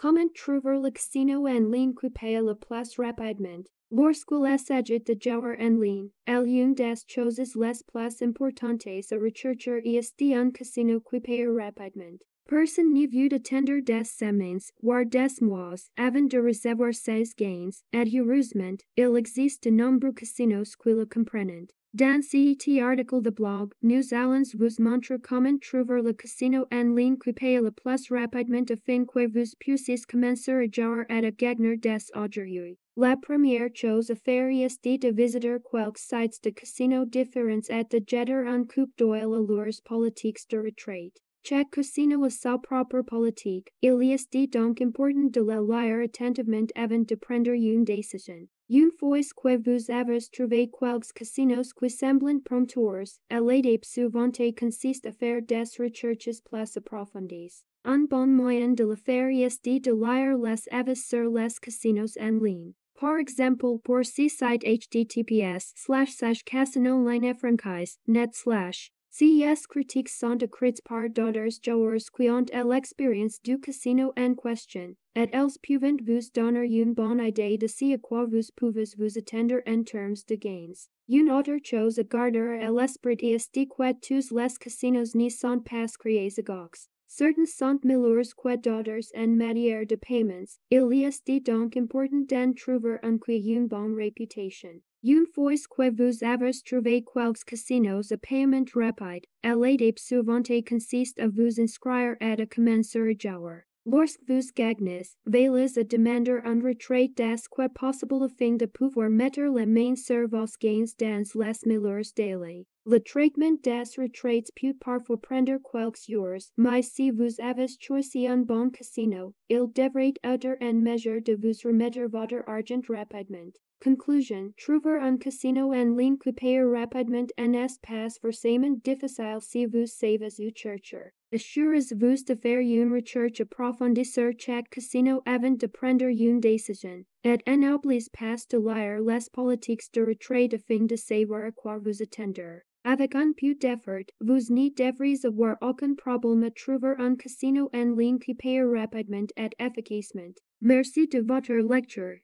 Comment trouver le casino en ligne paye le plus rapidement. Lorsque les de jouer en ligne, el des choses les plus importantes à rechercher est un casino paye rapidement. Personne ne veut attendre des semaines, voire des mois, avant de recevoir ses gains, et heureusement, il existe de nombreux casinos qui le comprennent. Dans cet article de blog, nous allons vous montrer comment trouver le casino en ligne paye le plus rapidement afin que vous puissiez commencer à jouer à gagner des aujourd'hui. La première chose à faire est de visiter quelques sites de casino différents et de jeter un coup d'œil à leurs politiques de retraite. Chaque casino a sa propre politique. Il est donc important de la lire attentivement avant de prendre une décision. Une fois que vous avez trouvé quelques casinos qui semblent prompteurs, l'étape suivante consiste à faire des recherches plus approfondies. Un bon moyen de le faire est de lire les avis sur les casinos en ligne. Par exemple, pour ce site https slash slash net slash CES critiques sont écrites par d'autres joueurs qui ont l'expérience du casino en question, et elles peuvent vous donner une bonne idée de ce à quoi vous pouvez vous attendre en termes de gains. Une autre chose à garder à l'esprit est que tous les casinos ne sont pas créés à gox. Certains sont meilleurs que d'autres en matière de paiements. Il est donc important d'en trouver un qui une bonne réputation. Une fois que vous avez trouvé quelques casinos à paiement rapide, A l'étape suivante consiste à vous inscrire et à commencer à jouer. Lorsque vous gagnez, veuillez à demander un retrait dès que possible afin de pouvoir mettre les mains sur vos gains dans les meilleurs délais. Le traitement des retraites peut parfois prendre quelques jours, mais si vous avez choisi un bon casino, il devrait être en mesure de vous remettre votre argent rapidement. Conclusion Trouver un casino en ligne qui paye rapidement n'est pas forcément difficile si vous savez où chercher. Assurez-vous de faire une recherche approfondie sur chaque casino avant de prendre une décision. Et n'oubliez pas de lire les politiques de retrait afin de savoir à quoi vous attendre. Avec un peu d'effort, vous ne devriez avoir aucun problème à trouver un casino en ligne qui paye rapidement et efficacement. Merci de votre lecture.